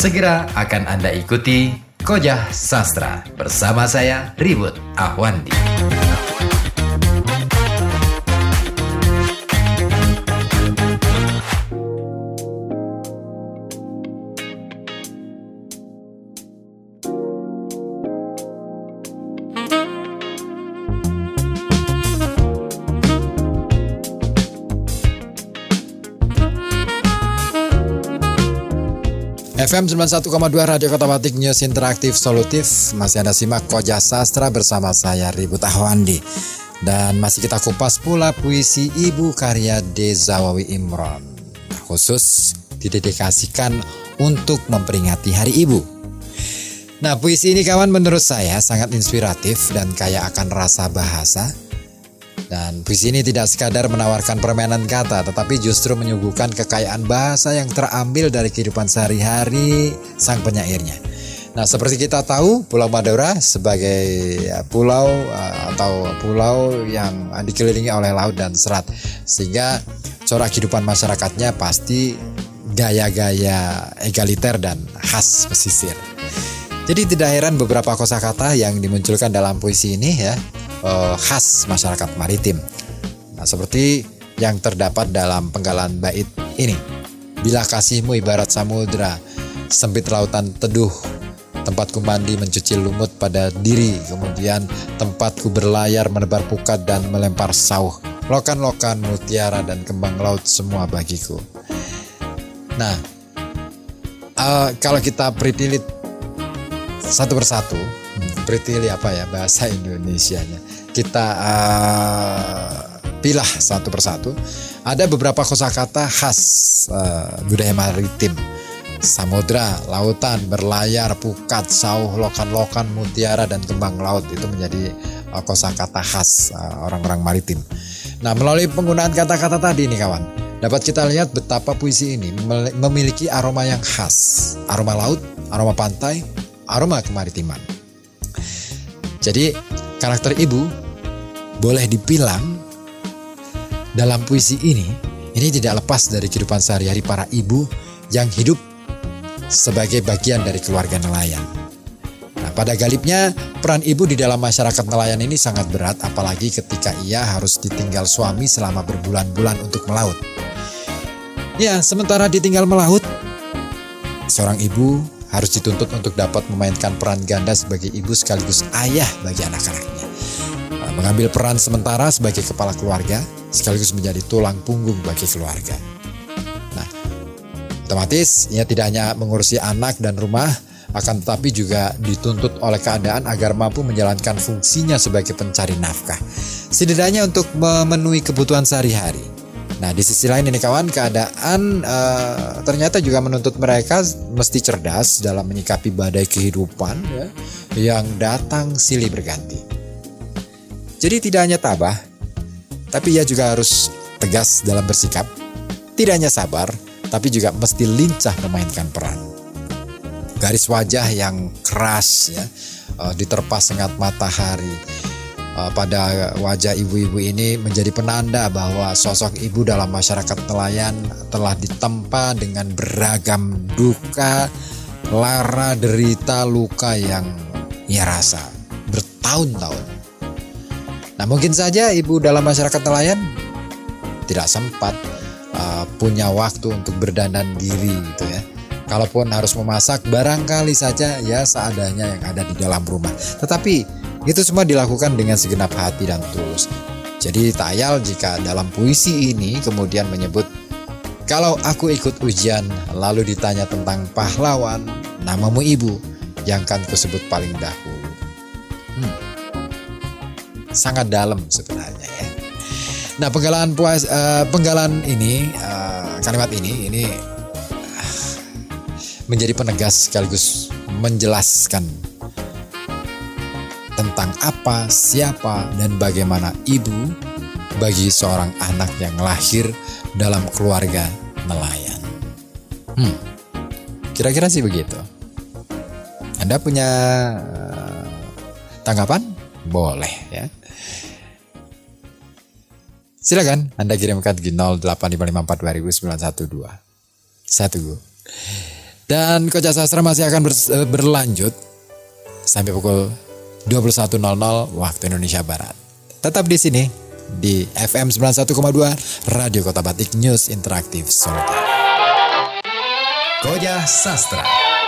Segera akan Anda ikuti Kojah Sastra bersama saya Ribut Ahwandi. FM 91,2 Radio Kota Batik News Interaktif Solutif. Masih Anda simak Koja Sastra bersama saya Ribut Ahwandi Dan masih kita kupas pula puisi Ibu karya Dezawawi Imron. Khusus didedikasikan untuk memperingati Hari Ibu. Nah puisi ini kawan menurut saya sangat inspiratif dan kaya akan rasa bahasa dan puisi ini tidak sekadar menawarkan permainan kata, tetapi justru menyuguhkan kekayaan bahasa yang terambil dari kehidupan sehari-hari sang penyairnya. Nah, seperti kita tahu, Pulau Madura sebagai ya, pulau uh, atau pulau yang dikelilingi oleh laut dan serat, sehingga corak kehidupan masyarakatnya pasti gaya-gaya egaliter dan khas pesisir. Jadi tidak heran beberapa kosakata yang dimunculkan dalam puisi ini ya uh, khas masyarakat maritim. Nah, seperti yang terdapat dalam penggalan bait ini. Bila kasihmu ibarat samudra, sempit lautan teduh, tempatku mandi mencuci lumut pada diri, kemudian tempatku berlayar menebar pukat dan melempar sauh, lokan-lokan mutiara dan kembang laut semua bagiku. Nah, uh, kalau kita pritilit satu persatu, pretili apa ya bahasa Indonesia-nya kita uh, pilah satu persatu. Ada beberapa kosakata khas uh, budaya maritim. Samudra, lautan, berlayar, pukat, sauh, lokan-lokan, mutiara, dan kembang laut itu menjadi uh, kosakata khas uh, orang-orang maritim. Nah, melalui penggunaan kata-kata tadi nih kawan, dapat kita lihat betapa puisi ini memiliki aroma yang khas. Aroma laut, aroma pantai, aroma kemaritiman. Jadi karakter ibu boleh dibilang dalam puisi ini ini tidak lepas dari kehidupan sehari-hari para ibu yang hidup sebagai bagian dari keluarga nelayan. Nah, pada galipnya peran ibu di dalam masyarakat nelayan ini sangat berat apalagi ketika ia harus ditinggal suami selama berbulan-bulan untuk melaut. Ya, sementara ditinggal melaut, seorang ibu harus dituntut untuk dapat memainkan peran ganda sebagai ibu sekaligus ayah bagi anak-anaknya. Nah, mengambil peran sementara sebagai kepala keluarga sekaligus menjadi tulang punggung bagi keluarga. Nah, otomatis ia tidak hanya mengurusi anak dan rumah, akan tetapi juga dituntut oleh keadaan agar mampu menjalankan fungsinya sebagai pencari nafkah. Setidaknya untuk memenuhi kebutuhan sehari-hari. Nah, di sisi lain ini kawan, keadaan uh, ternyata juga menuntut mereka mesti cerdas dalam menyikapi badai kehidupan ya, yang datang silih berganti. Jadi tidak hanya tabah, tapi ia juga harus tegas dalam bersikap. Tidak hanya sabar, tapi juga mesti lincah memainkan peran. Garis wajah yang keras ya, uh, diterpa sengat matahari pada wajah ibu-ibu ini menjadi penanda bahwa sosok ibu dalam masyarakat nelayan telah ditempa dengan beragam duka, lara, derita, luka yang ia rasa bertahun-tahun. Nah mungkin saja ibu dalam masyarakat nelayan tidak sempat uh, punya waktu untuk berdandan diri gitu ya. Kalaupun harus memasak barangkali saja ya seadanya yang ada di dalam rumah. Tetapi itu semua dilakukan dengan segenap hati dan tulus. Jadi tak ayal jika dalam puisi ini kemudian menyebut kalau aku ikut ujian lalu ditanya tentang pahlawan, namamu ibu yang kan kusebut paling dahulu. Hmm. Sangat dalam sebenarnya ya. Nah penggalan puas, uh, penggalan ini uh, kalimat ini ini uh, menjadi penegas sekaligus menjelaskan tentang apa, siapa, dan bagaimana ibu bagi seorang anak yang lahir dalam keluarga nelayan. Hmm, kira-kira sih begitu. Anda punya uh, tanggapan? Boleh ya. Silakan Anda kirimkan di 08554 Satu Dan Koja Sastra masih akan ber- berlanjut sampai pukul 21.00 waktu Indonesia Barat. Tetap di sini di FM 91,2 Radio Kota Batik News Interaktif Solo. Koja Sastra.